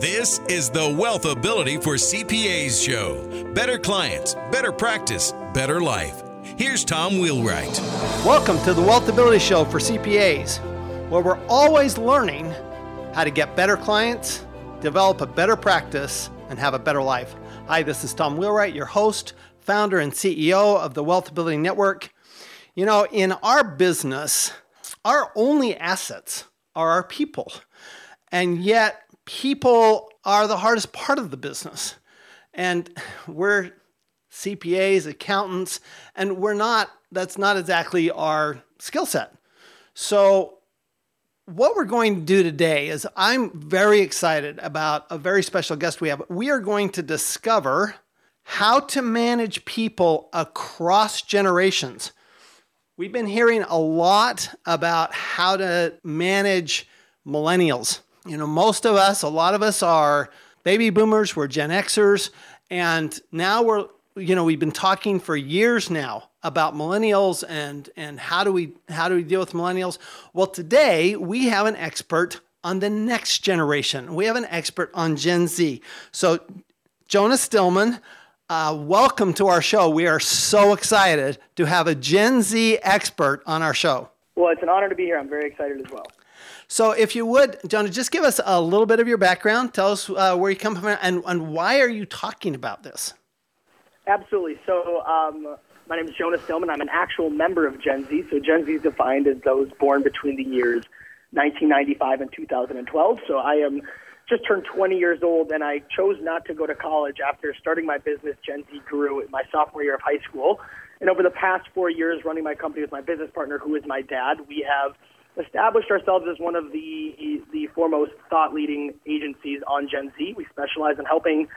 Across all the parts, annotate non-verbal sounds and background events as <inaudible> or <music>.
This is the Wealth Ability for CPAs show. Better clients, better practice, better life. Here's Tom Wheelwright. Welcome to the Wealth Ability Show for CPAs, where we're always learning how to get better clients, develop a better practice, and have a better life. Hi, this is Tom Wheelwright, your host, founder, and CEO of the Wealth Ability Network. You know, in our business, our only assets are our people. And yet, people are the hardest part of the business. And we're CPAs, accountants, and we're not, that's not exactly our skill set. So, what we're going to do today is I'm very excited about a very special guest we have. We are going to discover how to manage people across generations. We've been hearing a lot about how to manage millennials. You know, most of us, a lot of us are baby boomers, we're Gen Xers, and now we're, you know, we've been talking for years now about millennials and and how do we how do we deal with millennials? Well, today we have an expert on the next generation. We have an expert on Gen Z. So, Jonah Stillman, uh, welcome to our show. We are so excited to have a Gen Z expert on our show. Well, it's an honor to be here. I'm very excited as well. So, if you would, Jonah, just give us a little bit of your background. Tell us uh, where you come from and, and why are you talking about this? Absolutely. So, um, my name is Jonah Stillman. I'm an actual member of Gen Z. So, Gen Z is defined as those born between the years 1995 and 2012. So, I am just turned 20 years old, and I chose not to go to college after starting my business, Gen Z Guru, my sophomore year of high school. And over the past four years, running my company with my business partner, who is my dad, we have established ourselves as one of the the foremost thought leading agencies on Gen Z. We specialize in helping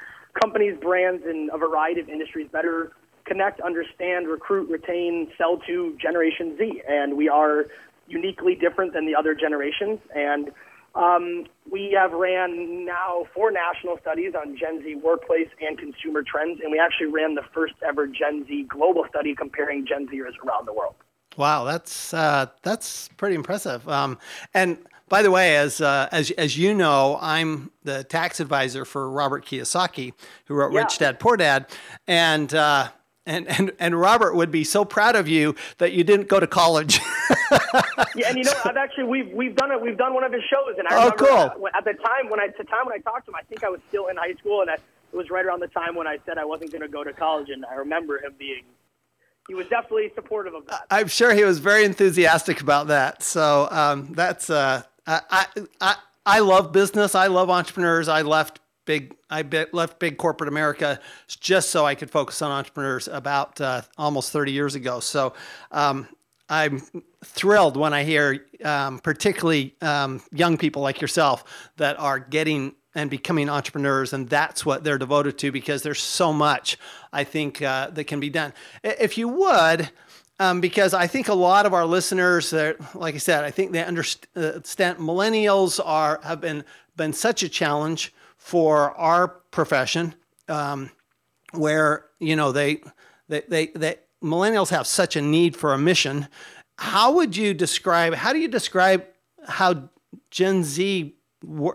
companies, brands in a variety of industries better connect, understand, recruit, retain, sell to Generation Z. And we are uniquely different than the other generations. And um, we have ran now four national studies on Gen Z workplace and consumer trends, and we actually ran the first ever Gen Z global study comparing Gen Zers around the world. Wow, that's uh, that's pretty impressive. Um, and by the way, as uh, as as you know, I'm the tax advisor for Robert Kiyosaki, who wrote yeah. Rich Dad Poor Dad, and. Uh, and, and and Robert would be so proud of you that you didn't go to college. <laughs> yeah, and you know, <laughs> I've actually we've we've done it. We've done one of his shows, and I oh, remember cool. at, at the time when I at the time when I talked to him, I think I was still in high school, and I, it was right around the time when I said I wasn't going to go to college, and I remember him being. He was definitely supportive of that. I'm sure he was very enthusiastic about that. So um, that's uh, I, I I love business. I love entrepreneurs. I left big I left big corporate America just so I could focus on entrepreneurs about uh, almost 30 years ago. So um, I'm thrilled when I hear, um, particularly um, young people like yourself, that are getting and becoming entrepreneurs, and that's what they're devoted to because there's so much I think uh, that can be done. If you would. Um, because I think a lot of our listeners, like I said, I think they understand millennials are have been been such a challenge for our profession, um, where you know they, they they they millennials have such a need for a mission. How would you describe? How do you describe how Gen Z?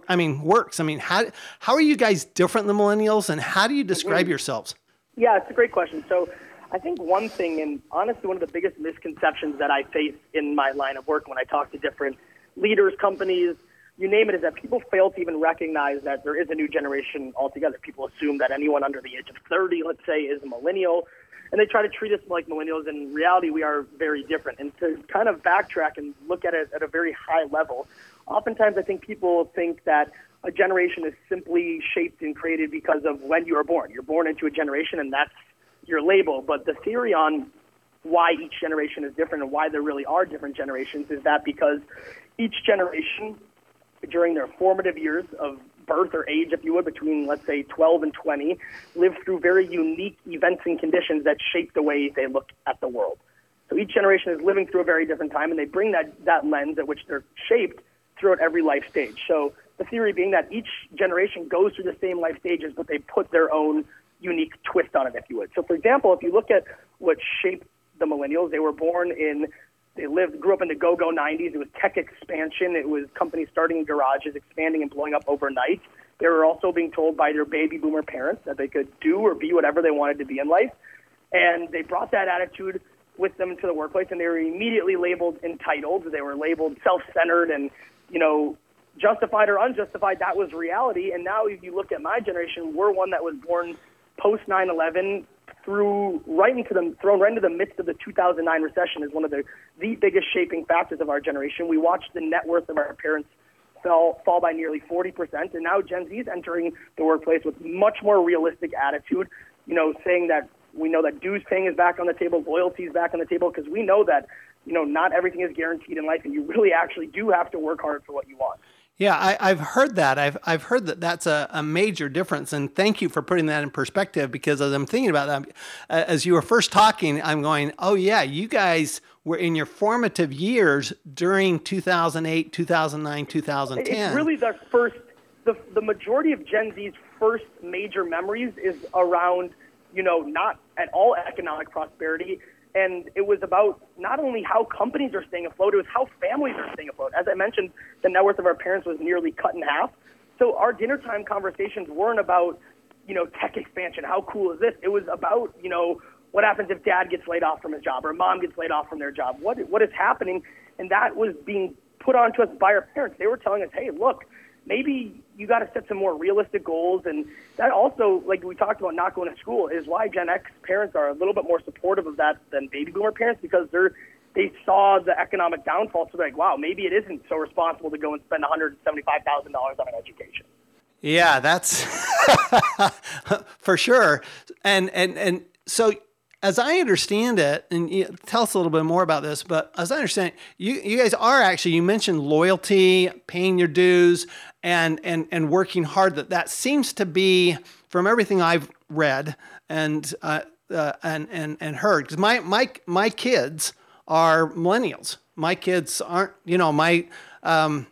I mean, works. I mean, how how are you guys different than millennials, and how do you describe mm-hmm. yourselves? Yeah, it's a great question. So, I think one thing, and honestly, one of the biggest misconceptions that I face in my line of work when I talk to different leaders, companies, you name it, is that people fail to even recognize that there is a new generation altogether. People assume that anyone under the age of 30, let's say, is a millennial, and they try to treat us like millennials. In reality, we are very different. And to kind of backtrack and look at it at a very high level, oftentimes I think people think that a generation is simply shaped and created because of when you are born. You're born into a generation, and that's your label. But the theory on why each generation is different and why there really are different generations is that because each generation during their formative years of birth or age, if you would, between, let's say, 12 and 20, live through very unique events and conditions that shape the way they look at the world. So each generation is living through a very different time, and they bring that, that lens at which they're shaped throughout every life stage. So the theory being that each generation goes through the same life stages, but they put their own unique twist on it, if you would. So, for example, if you look at what shaped the millennials, they were born in They lived, grew up in the go-go 90s. It was tech expansion. It was companies starting in garages, expanding and blowing up overnight. They were also being told by their baby boomer parents that they could do or be whatever they wanted to be in life. And they brought that attitude with them to the workplace, and they were immediately labeled entitled. They were labeled self-centered and, you know, justified or unjustified. That was reality. And now, if you look at my generation, we're one that was born post 9/11 through right into the thrown right into the midst of the 2009 recession is one of the the biggest shaping factors of our generation. We watched the net worth of our parents fell fall by nearly 40 percent, and now Gen Z is entering the workplace with much more realistic attitude. You know, saying that we know that dues paying is back on the table, loyalty is back on the table, because we know that you know not everything is guaranteed in life, and you really actually do have to work hard for what you want. Yeah, I, have heard that. I've I've heard that that's a, a major difference, and thank you for putting that in perspective. Because as I'm thinking about that, as you were first talking, I'm going, oh yeah, you guys were in your formative years during 2008, 2009, 2010. It's really the first, the the majority of Gen Z's first major memories is around, you know, not at all economic prosperity and it was about not only how companies are staying afloat, it was how families are staying afloat. As I mentioned, the net worth of our parents was nearly cut in half. So our dinner time conversations weren't about, you know, tech expansion. How cool is this? It was about, you know, what happens if dad gets laid off from his job or mom gets laid off from their job? What what is happening? And that was being put onto us by our parents. They were telling us, hey, look, maybe you got to set some more realistic goals. And that also, like we talked about, not going to school is why Gen X parents are a little bit more supportive of that than baby boomer parents because they're they saw the economic downfall. So they're like, wow, maybe it isn't so responsible to go and spend one hundred seventy five thousand dollars on an education. Yeah, that's <laughs> for sure. And and and so as I understand it, and you, tell us a little bit more about this, but as I understand it, you, you guys are actually, you mentioned loyalty, paying your dues, and, and, and working hard. That, that seems to be, from everything I've read and, uh, uh, and, and, and heard, because my, my, my kids are millennials. My kids aren't, you know, my, um,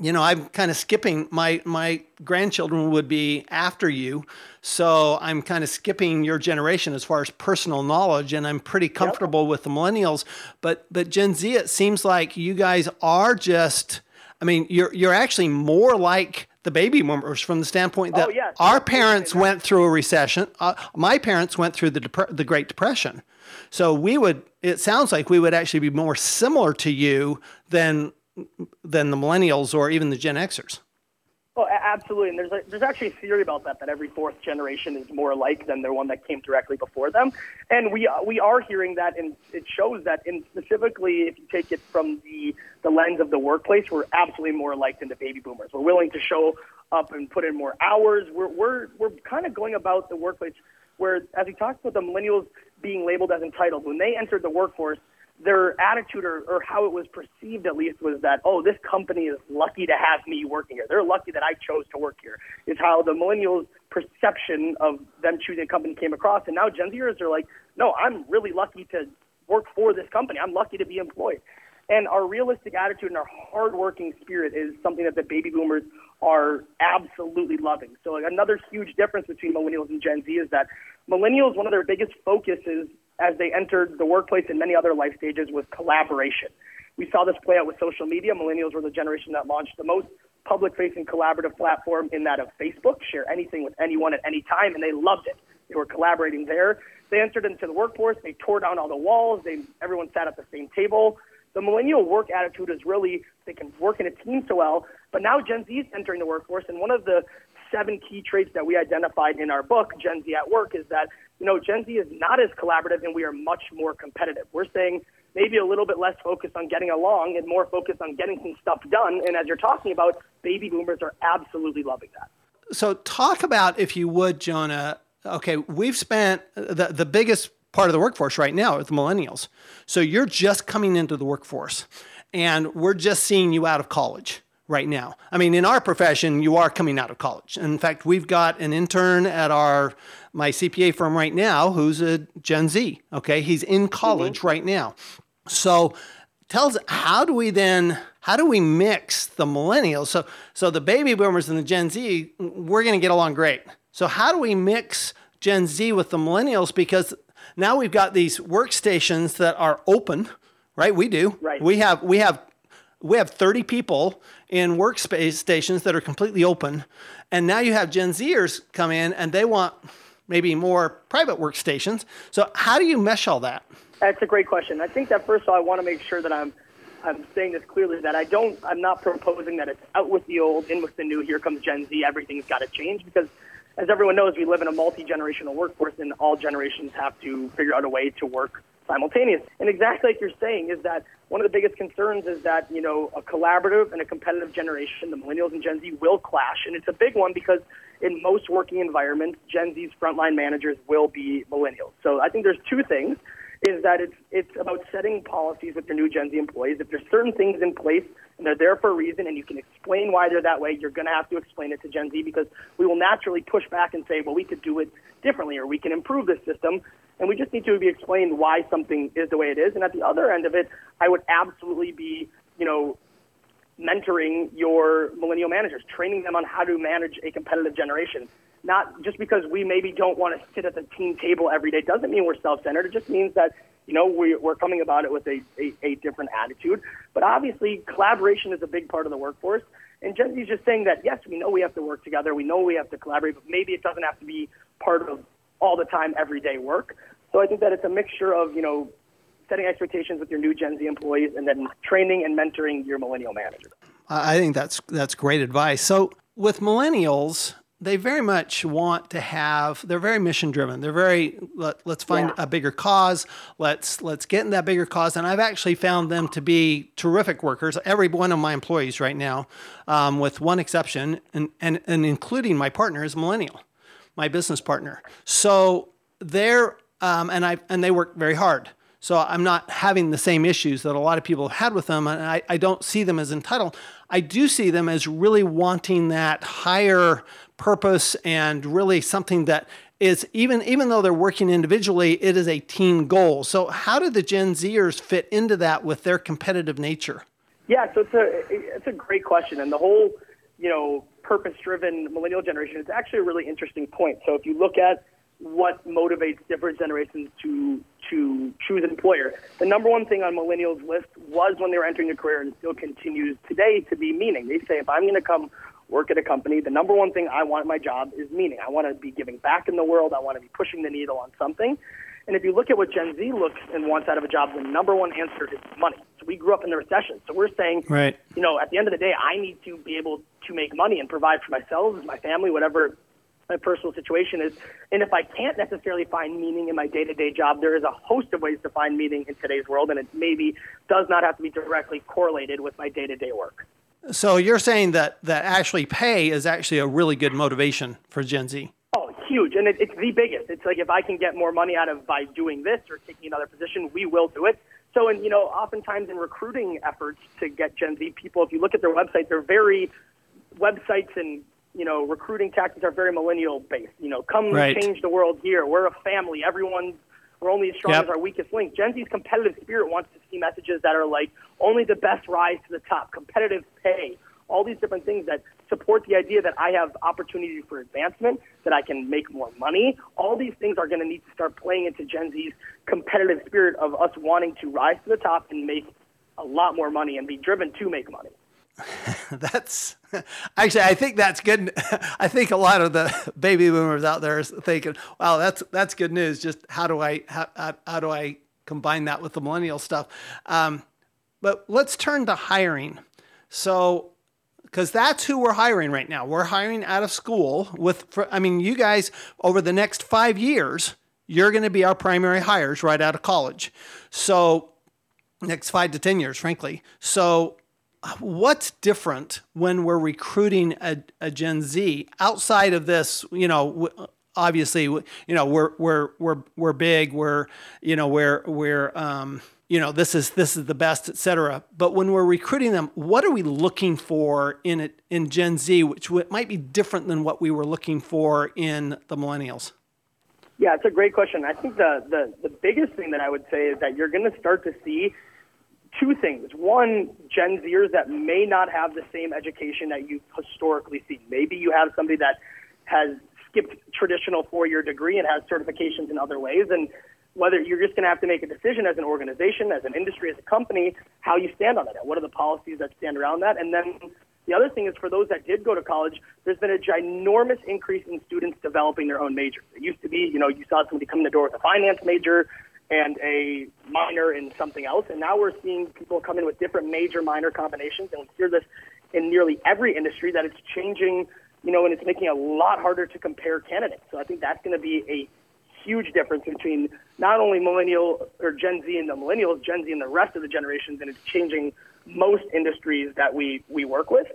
you know, I'm kind of skipping my my grandchildren would be after you, so I'm kind of skipping your generation as far as personal knowledge, and I'm pretty comfortable yep. with the millennials. But but Gen Z, it seems like you guys are just, I mean, you're you're actually more like the baby boomers from the standpoint that oh, yes. our parents went through a recession. Uh, my parents went through the Dep- the Great Depression, so we would. It sounds like we would actually be more similar to you than than the millennials or even the Gen Xers. Oh, absolutely. And there's a, there's actually a theory about that that every fourth generation is more alike than the one that came directly before them. And we uh, we are hearing that, and it shows that. In specifically, if you take it from the the lens of the workplace, we're absolutely more alike than the baby boomers. We're willing to show up and put in more hours. We're we're we're kind of going about the workplace where, as we talked about the millennials being labeled as entitled, when they entered the workforce, their attitude or, or how it was perceived at least was that oh this company is lucky to have me working here. They're lucky that i chose to work here is how the millennials perception of them choosing a company came across. And now gen zers are like no i'm really lucky to work for this company. I'm lucky to be employed. And our realistic attitude and our hardworking spirit is something that the baby boomers are absolutely loving. So another huge difference between millennials and gen z is that millennials one of their biggest focuses as they entered the workplace and many other life stages was collaboration. We saw this play out with social media. Millennials were the generation that launched the most public facing collaborative platform in that of Facebook, share anything with anyone at any time, and they loved it. They were collaborating there. They entered into the workforce, they tore down all the walls, they, everyone sat at the same table. The millennial work attitude is really they can work in a team so well, but now Gen Z is entering the workforce, and one of the seven key traits that we identified in our book, Gen Z at Work, is that you know Gen Z is not as collaborative and we are much more competitive. We're saying maybe a little bit less focused on getting along and more focused on getting some stuff done. And as you're talking about, baby boomers are absolutely loving that. So talk about, if you would, Jonah. Okay, we've spent the the biggest part of the workforce right now is the millennials. So you're just coming into the workforce, and we're just seeing you out of college right now. I mean, in our profession, you are coming out of college. In fact, we've got an intern at our my CPA firm right now who's a Gen Z. Okay, he's in college mm-hmm. right now. So, tells how do we then how do we mix the millennials? So, so the baby boomers and the Gen Z, we're going to get along great. So, how do we mix Gen Z with the millennials? Because now we've got these workstations that are open right? We do. Right. We have we have we have 30 people in workspace stations that are completely open, and now you have Gen Zers come in and they want maybe more private workstations. So how do you mesh all that? That's a great question. I think that first of all, I want to make sure that I'm I'm saying this clearly that I don't I'm not proposing that it's out with the old, in with the new. Here comes Gen Z. Everything's got to change because, as everyone knows, we live in a multi generational workforce, and all generations have to figure out a way to work simultaneous. And exactly like you're saying, is that one of the biggest concerns is that you know a collaborative and a competitive generation, the millennials and Gen Z, will clash, and it's a big one because in most working environments, Gen Z's frontline managers will be millennials. So I think there's two things is that it's it's about setting policies with your new Gen Z employees. If there's certain things in place and they're there for a reason, and you can explain why they're that way, you're going to have to explain it to Gen Z because we will naturally push back and say, well, we could do it differently, or we can improve this system, and we just need to be explained why something is the way it is. And at the other end of it, I would absolutely be, you know, mentoring your millennial managers, training them on how to manage a competitive generation not just because we maybe don't want to sit at the team table every day doesn't mean we're self-centered. It just means that you know we, we're coming about it with a, a, a different attitude. But obviously, collaboration is a big part of the workforce. And Gen Z is just saying that yes, we know we have to work together, we know we have to collaborate, but maybe it doesn't have to be part of all the time, everyday work. So I think that it's a mixture of you know setting expectations with your new Gen Z employees and then training and mentoring your millennial managers. I think that's that's great advice. So with millennials, they very much want to have they're very mission driven they're very let, us find yeah. a bigger cause let's let's get in that bigger cause and i've actually found them to be terrific workers every one of my employees right now um, with one exception and, and and including my partner is millennial my business partner so they're um, and i and they work very hard so I'm not having the same issues that a lot of people have had with them, and I, I don't see them as entitled. I do see them as really wanting that higher purpose and really something that is even even though they're working individually, it is a team goal. So how do the Gen Zers fit into that with their competitive nature? Yeah, so it's a it's a great question, and the whole you know purpose-driven millennial generation is actually a really interesting point. So if you look at what motivates different generations to to choose an employer, the number one thing on millennials' list was when they were entering a career, and still continues today to be meaning. They say if I'm going to come work at a company, the number one thing I want in my job is meaning. I want to be giving back in the world. I want to be pushing the needle on something. And if you look at what Gen Z looks and wants out of a job, the number one answer is money. So we grew up in the recession. So we're saying, right. you know, at the end of the day, I need to be able to make money and provide for myself, my family, whatever my personal situation is. And if I can't necessarily find meaning in my day to day job, there is a host of ways to find meaning in today's world, and it maybe does not have to be directly correlated with my day to day work. So you're saying that that actually pay is actually a really good motivation for Gen Z. Oh, huge, and it, it's the biggest. It's like if I can get more money out of by doing this or taking another position, we will do it. So, and you know, oftentimes in recruiting efforts to get Gen Z people, if you look at their website, they're very websites and you know recruiting tactics are very millennial based. You know, come right. change the world here. We're a family. Everyone's we're only as strong yep. as our weakest link. Gen Z's competitive spirit wants to see messages that are like only the best rise to the top, competitive pay, all these different things that support the idea that I have opportunity for advancement, that I can make more money. All these things are going to need to start playing into Gen Z's competitive spirit of us wanting to rise to the top and make a lot more money and be driven to make money. <laughs> that's actually I think that's good. <laughs> I think a lot of the baby boomers out there are thinking, "Wow, that's that's good news." Just how do I how, how, how do I combine that with the millennial stuff? Um, but let's turn to hiring. So, because that's who we're hiring right now. We're hiring out of school with. For, I mean, you guys over the next five years, you're going to be our primary hires right out of college. So, next five to ten years, frankly. So what's different when we're recruiting a, a Gen Z outside of this? You know, obviously, you know, we're we're we're we're big. We're you know we're we're um, you know this is this is the best, etc. But when we're recruiting them, what are we looking for in it in Gen Z, which might be different than what we were looking for in the millennials? Yeah, it's a great question. I think the the, the biggest thing that I would say is that you're going to start to see two things. One, Gen Zers that may not have the same education that you've historically seen. Maybe you have somebody that has skipped traditional four-year degree and has certifications in other ways, and whether you're just going to have to make a decision as an organization, as an industry, as a company, how you stand on it. What are the policies that stand around that? And then the other thing is for those that did go to college, there's been a ginormous increase in students developing their own majors. It used to be, you know, you saw somebody come in the door with a finance major and a minor in something else, and now we're seeing people come in with different major minor combinations, and we hear this in nearly every industry that it's changing, you know, and it's making it a lot harder to compare candidates. So I think that's going to be a huge difference between not only millennial or Gen Z and the millennials, Gen Z and the rest of the generations, and it's changing most industries that we, we work with.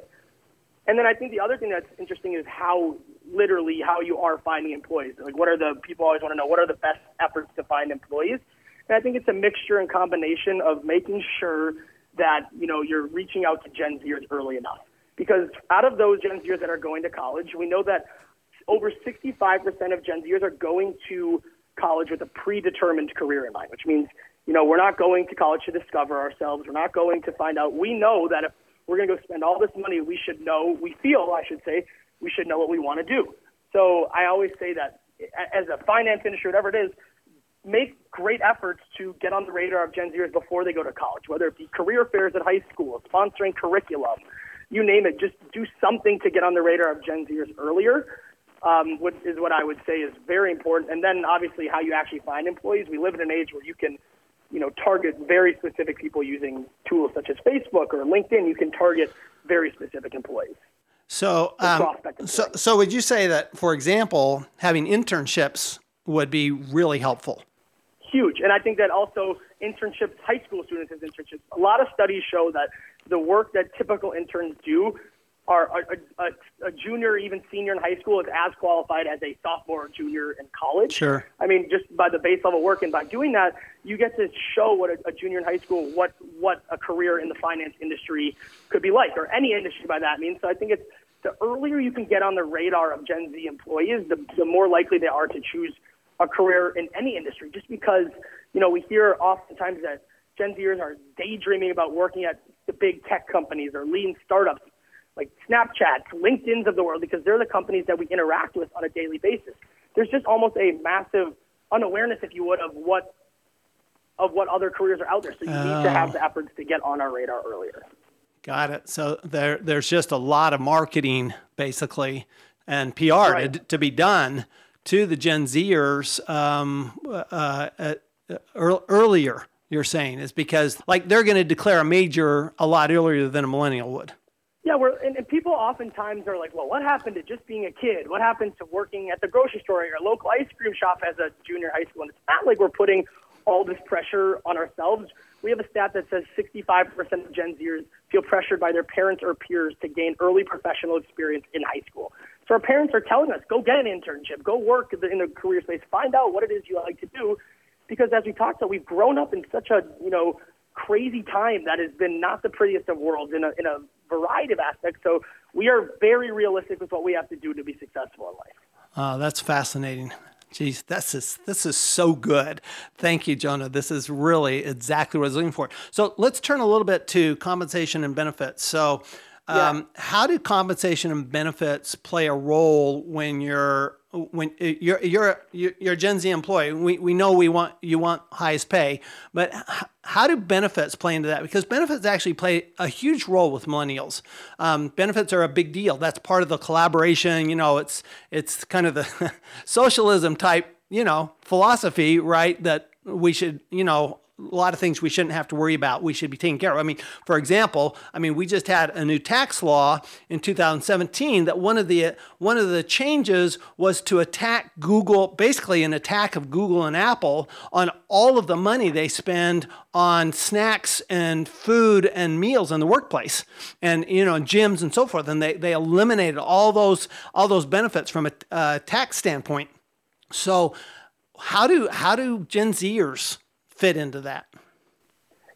And then I think the other thing that's interesting is how literally how you are finding employees. Like what are the people always want to know what are the best efforts to find employees? And I think it's a mixture and combination of making sure that, you know, you're reaching out to Gen Zers early enough. Because out of those Gen Zers that are going to college, we know that over 65% of Gen Zers are going to college with a predetermined career in mind, which means you know, we're not going to college to discover ourselves. We're not going to find out. We know that if we're going to go spend all this money, we should know, we feel, I should say, we should know what we want to do. So I always say that as a finance industry, whatever it is, make great efforts to get on the radar of Gen Zers before they go to college, whether it be career fairs at high school, sponsoring curriculum, you name it. Just do something to get on the radar of Gen Zers earlier. Um, is what I would say is very important. And then obviously how you actually find employees. We live in an age where you can you know, target very specific people using tools such as Facebook or LinkedIn. You can target very specific employees. So, um, so, so would you say that, for example, having internships would be really helpful? Huge, and I think that also internships, high school students as internships. A lot of studies show that the work that typical interns do are a, a, a, junior, even senior in high school is as qualified as a sophomore or junior in college. Sure. I mean, just by the base level work, and by doing that, you get to show what a, a junior in high school what what a career in the finance industry could be like, or any industry by that means. So I think it's the earlier you can get on the radar of Gen Z employees, the, the more likely they are to choose a career in any industry. Just because you know we hear oftentimes that Gen Zers are daydreaming about working at the big tech companies or lean startups like Snapchat, LinkedIn's of the world, because they're the companies that we interact with on a daily basis. There's just almost a massive unawareness, if you would, of what of what other careers are out there. So you need to have the oh. efforts to get on our radar earlier. Got it. So there there's just a lot of marketing basically and PR right. to, to, be done to the Gen Zers um, uh, uh, earlier. You're saying is because like they're going to declare a major a lot earlier than a millennial would. Yeah, we're and, and people oftentimes are like, well, what happened to just being a kid? What happened to working at the grocery store or local ice cream shop as a junior high school? And it's not like we're putting all this pressure on ourselves. We have a stat that says 65% of Gen Zers feel pressured by their parents or peers to gain early professional experience in high school. So our parents are telling us, go get an internship, go work in the career space, find out what it is you like to do. Because as we talked about, we've grown up in such a, you know, crazy time that has been not the prettiest of worlds in a, in a variety of aspects. So we are very realistic with what we have to do to be successful in life. Oh, that's fascinating. Geez, this is this is so good. Thank you, Jonah. This is really exactly what I was looking for. So let's turn a little bit to compensation and benefits. So, um, yeah. how do compensation and benefits play a role when you're when uh, you're you're you're a Gen Z employee, we, we know we want you want highest pay, but how do benefits play into that? Because benefits actually play a huge role with millennials. Um, benefits are a big deal. That's part of the collaboration. You know, it's it's kind of the <laughs> socialism type you know philosophy, right? That we should you know a lot of things we shouldn't have to worry about. We should be taken care of. I mean, for example, I mean, we just had a new tax law in 2017 that one of the one of the changes was to attack Google, basically an attack of Google and Apple on all of the money they spend on snacks and food and meals in the workplace, and you know, gyms and so forth. And they they eliminated all those all those benefits from a, a tax standpoint. So, how do how do Gen Zers fit into that?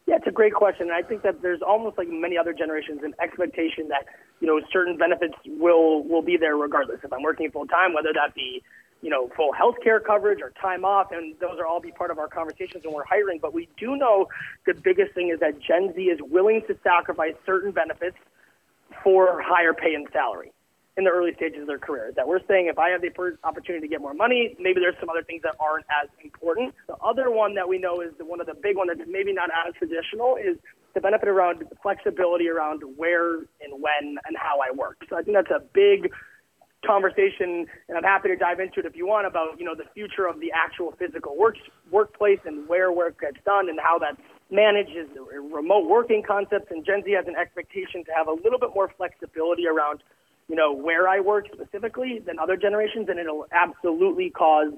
Yeah, it's a great question. And I think that there's almost like many other generations an expectation that you know certain benefits will will be there regardless. If I'm working full time, whether that be you know full health care coverage or time off, and those are all be part of our conversations when we're hiring. But we do know the biggest thing is that Gen Z is willing to sacrifice certain benefits for higher pay and salary. In the early stages of their career. That we're saying if I have the opportunity to get more money, maybe there's some other things that aren't as important. The other one that we know is the, one of the big ones that's maybe not as traditional is the benefit around flexibility around where and when and how I work. So I think that's a big conversation, and I'm happy to dive into it if you want about you know the future of the actual physical work workplace and where work gets done and how that manages remote working concepts. And Gen Z has an expectation to have a little bit more flexibility around you know where I work specifically than other generations, and it'll absolutely cause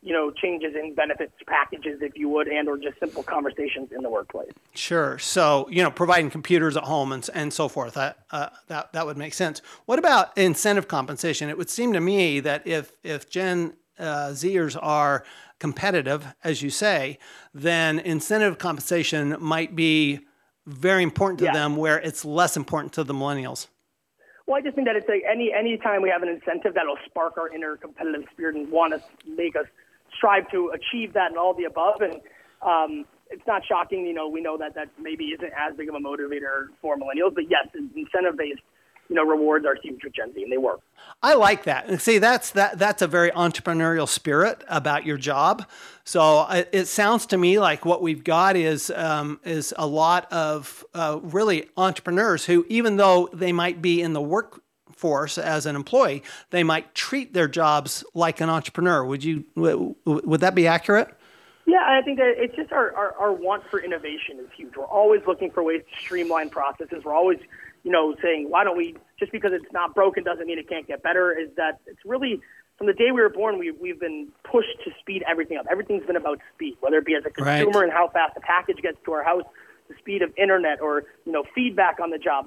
you know changes in benefits packages if you would and or just simple conversations in the workplace. Sure. So you know providing computers at home and, and so forth that, uh, that that would make sense. What about incentive compensation? It would seem to me that if if gen uh, zers are competitive as you say then incentive compensation might be very important to yeah. them where it's less important to the millennials well, I just think that it's like any any time we have an incentive that'll spark our inner competitive spirit and want to make us strive to achieve that and all the above. And um, it's not shocking, you know, we know that that maybe isn't as big of a motivator for millennials, but yes, incentive based you know rewards our huge with Gen Z, and they work. I like that. See, that's that that's a very entrepreneurial spirit about your job. So it, it sounds to me like what we've got is um, is a lot of uh, really entrepreneurs who, even though they might be in the work force as an employee, they might treat their jobs like an entrepreneur. Would you would that be accurate? Yeah, I think that it's just our, our, our want for innovation is huge. We're always looking for ways to streamline processes. We're always, you know, saying why don't we just because it's not broken doesn't mean it can't get better. Is that it's really from the day we were born, we, we've been pushed to speed everything up. Everything's been about speed, whether it be as a consumer right. and how fast a package gets to our house, the speed of internet or you know feedback on the job.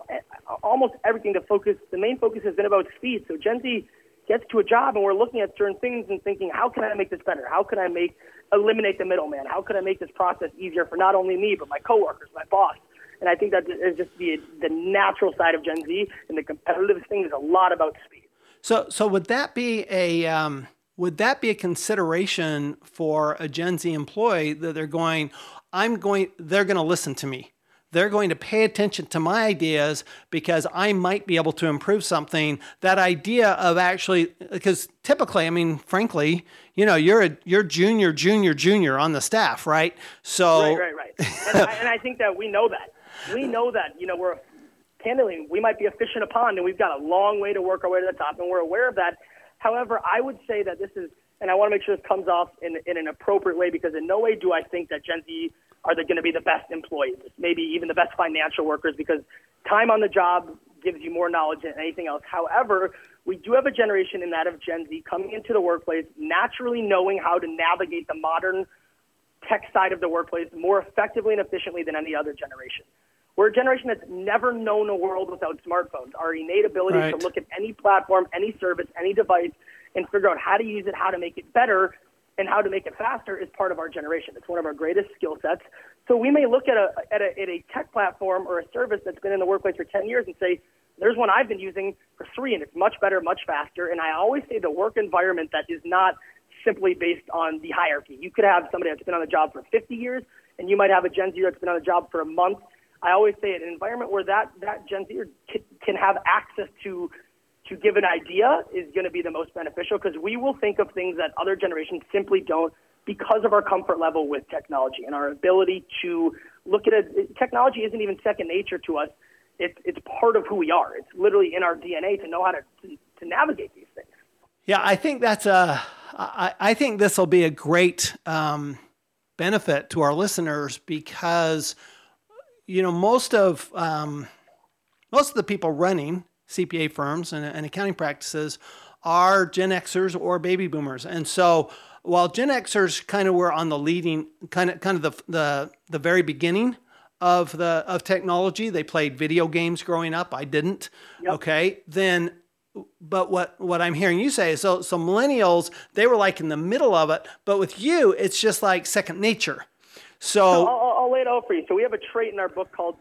Almost everything. The focus, the main focus has been about speed. So Gen Z gets to a job and we're looking at certain things and thinking, how can I make this better? How can I make eliminate the middleman? How can I make this process easier for not only me but my coworkers, my boss? And I think that is just the the natural side of Gen Z and the competitive thing is a lot about speed. So so would that be a um, would that be a consideration for a Gen Z employee that they're going, I'm going, they're going to listen to me. They're going to pay attention to my ideas because I might be able to improve something. That idea of actually, because typically, I mean, frankly, you know, you're a you're junior, junior, junior on the staff, right? So right, right, right. and, I, and I think that we know that. We know that. You know, we're candidly, we might be a fish in a pond, and we've got a long way to work our way to the top, and we're aware of that. However, I would say that this is and I want to make sure this comes off in, in an appropriate way because in no way do I think that Gen Z are going to be the best employees, maybe even the best financial workers, because time on the job gives you more knowledge than anything else. However, we do have a generation in that of Gen Z coming into the workplace, naturally knowing how to navigate the modern tech side of the workplace more effectively and efficiently than any other generation. We're a generation that's never known a world without smartphones. Our innate ability right. to look at any platform, any service, any device, and figure out how to use it, how to make it better, and how to make it faster is part of our generation. It's one of our greatest skill sets. So we may look at a, at a, at a tech platform or a service that's been in the workplace for 10 years and say, there's one I've been using for three, and it's much better, much faster. And I always say the work environment that is not simply based on the hierarchy. You could have somebody that's been on the job for 50 years, and you might have a Gen Z that's been on the job for a month. I always say an environment where that, that Gen Z can have access to to give an idea is going to be the most beneficial because we will think of things that other generations simply don't because of our comfort level with technology and our ability to look at it. Technology isn't even second nature to us. It's, it's part of who we are. It's literally in our DNA to know how to, to, to navigate these things. Yeah, I think that's a, I, I think this will be a great um, benefit to our listeners because, you know, most of, um, most of the people running CPA firms and, and accounting practices are Gen Xers or baby boomers. And so while Gen Xers kind of were on the leading, kind of kind of the the, the very beginning of the of technology, they played video games growing up. I didn't. Yep. Okay, then. But what, what I'm hearing you say is so so millennials they were like in the middle of it, but with you it's just like second nature. So, I'll, I'll lay it out for you. So we have a trait in our book called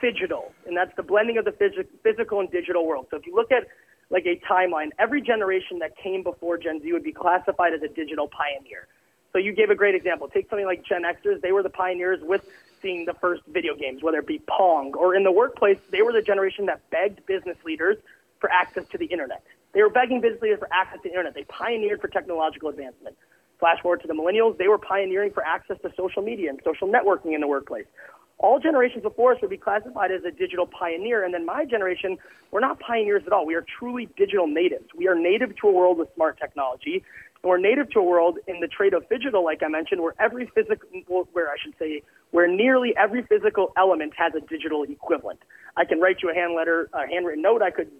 phygital, and that's the blending of the phys- physical and digital world. So if you look at like a timeline, every generation that came before Gen Z would be classified as a digital pioneer. So you gave a great example. Take something like Gen Xers; they were the pioneers with seeing the first video games, whether it be Pong or in the workplace, they were the generation that begged business leaders for access to the internet. They were begging business leaders for access to the internet. They pioneered for technological advancement. Flash forward to the millennials, they were pioneering for access to social media and social networking in the workplace. All generations before us would be classified as a digital pioneer, and then my generation, we're not pioneers at all. We are truly digital natives. We are native to a world with smart technology, and we're native to a world in the trade of digital, like I mentioned, where every physical, where I should say, where nearly every physical element has a digital equivalent. I can write you a hand letter, a handwritten note. I could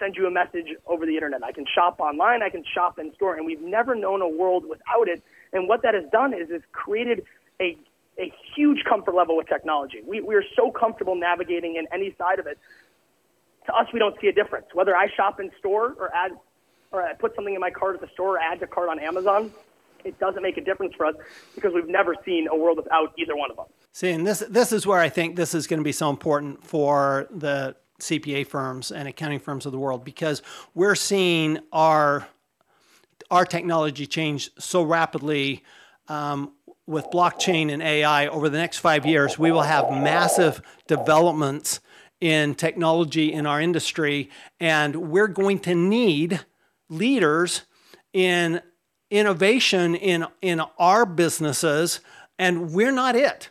send you a message over the internet. I can shop online. I can shop in store. And we've never known a world without it. And what that has done is it's created a, a huge comfort level with technology. We, we are so comfortable navigating in any side of it. To us, we don't see a difference. Whether I shop in store or add, or I put something in my cart at the store or add to cart on Amazon, it doesn't make a difference for us because we've never seen a world without either one of them. See, and this this is where I think this is going to be so important for the CPA firms and accounting firms of the world because we're seeing our our technology change so rapidly um, with blockchain and AI over the next five years. We will have massive developments in technology in our industry, and we're going to need leaders in innovation in in our businesses, and we're not it.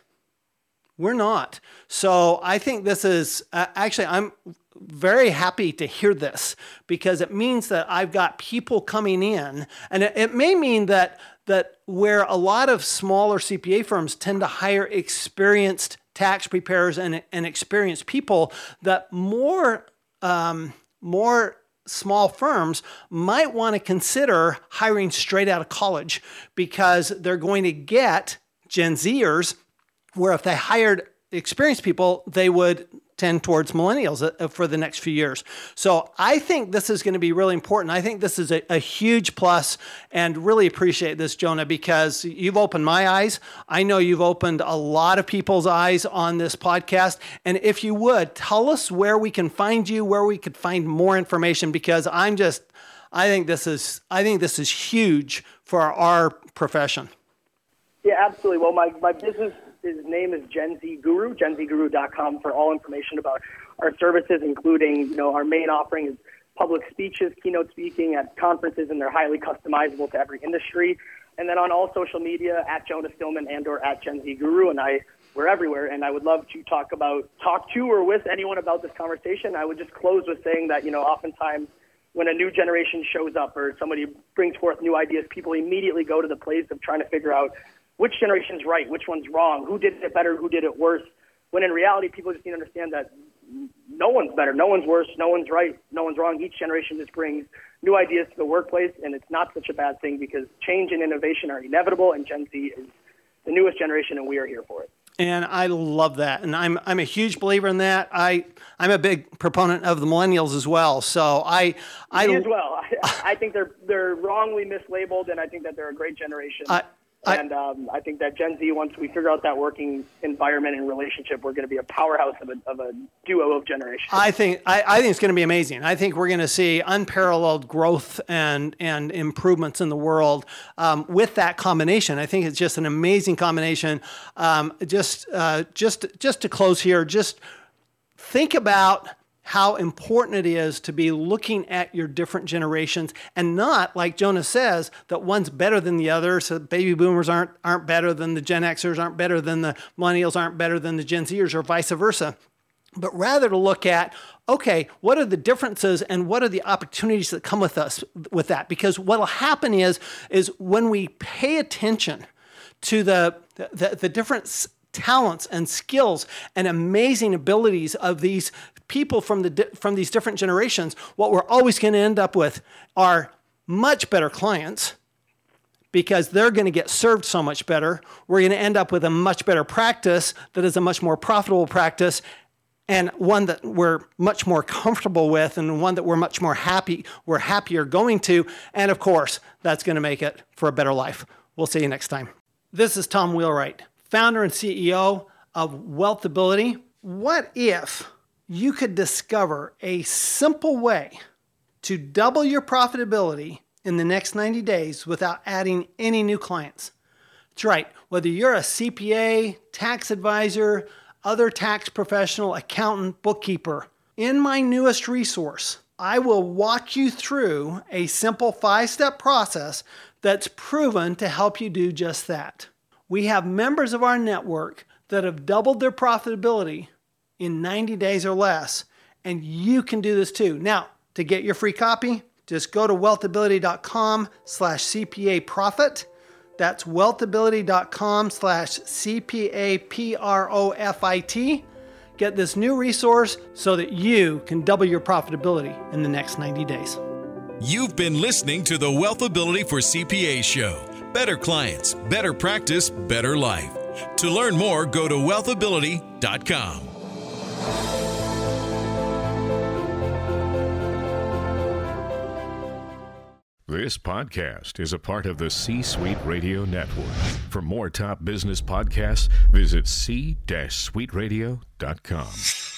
We're not. So I think this is uh, actually, I'm very happy to hear this because it means that I've got people coming in, and it, it may mean that that where a lot of smaller CPA firms tend to hire experienced tax preparers and, and experienced people, that more um, more small firms might want to consider hiring straight out of college because they're going to get Gen Zers where if they hired experienced people, they would tend towards millennials uh, for the next few years. So I think this is going to be really important. I think this is a, a, huge plus and really appreciate this, Jonah, because you've opened my eyes. I know you've opened a lot of people's eyes on this podcast. And if you would, tell us where we can find you, where we could find more information, because I'm just, I think this is, I think this is huge for our profession. Yeah, absolutely. Well, my, my business his name is Gen Z Guru, genzguru.com for all information about our services, including, you know, our main offering is public speeches, keynote speaking at conferences, and they're highly customizable to every industry. And then on all social media, at Jonah Stillman and or at Gen Z Guru, and I we're everywhere. And I would love to talk about talk to or with anyone about this conversation. I would just close with saying that you know oftentimes when a new generation shows up or somebody brings forth new ideas, people immediately go to the place of trying to figure out which generation's right, which one's wrong, who did it better, who did it worse. When in reality, people just need to understand that no one's better, no one's worse, no one's right, no one's wrong. Each generation just brings new ideas to the workplace, and it's not such a bad thing because change and innovation are inevitable, and Gen Z is the newest generation, and we are here for it. And I love that, and I'm I'm a huge believer in that. I I'm a big proponent of the millennials as well. So I I Me as well. I, <laughs> I think they're they're wrongly mislabeled, and I think that they're a great generation. I, and um, I think that Gen Z, once we figure out that working environment and relationship, we're going to be a powerhouse of a, of a duo of generations. I think I, I think it's going to be amazing. I think we're going to see unparalleled growth and and improvements in the world um, with that combination. I think it's just an amazing combination. Um, just uh, just just to close here, just think about how important it is to be looking at your different generations and not like Jonah says that one's better than the other. So baby boomers aren't aren't better than the Gen Xers, aren't better than the millennials, aren't better than the Gen Zers, or vice versa. But rather to look at okay, what are the differences and what are the opportunities that come with us with that? Because what'll happen is is when we pay attention to the the, the different talents and skills and amazing abilities of these people from the from these different generations, what we're always going to end up with are much better clients because they're going to get served so much better. We're going to end up with a much better practice that is a much more profitable practice and one that we're much more comfortable with and one that we're much more happy we're happier going to and of course that's going to make it for a better life. We'll see you next time. This is Tom Wheelwright, founder and CEO of Wealthability. What if you could discover a simple way to double your profitability in the next 90 days without adding any new clients. That's right, whether you're a CPA, tax advisor, other tax professional, accountant, bookkeeper, in my newest resource, I will walk you through a simple five step process that's proven to help you do just that. We have members of our network that have doubled their profitability in 90 days or less, and you can do this too. Now, to get your free copy, just go to wealthability.com slash CPA profit. That's wealthability.com slash CPA P R O F I T. Get this new resource so that you can double your profitability in the next 90 days. You've been listening to the Wealthability for CPA show. Better clients, better practice, better life. To learn more, go to wealthability.com. This podcast is a part of the C Suite Radio Network. For more top business podcasts, visit c-suiteradio.com.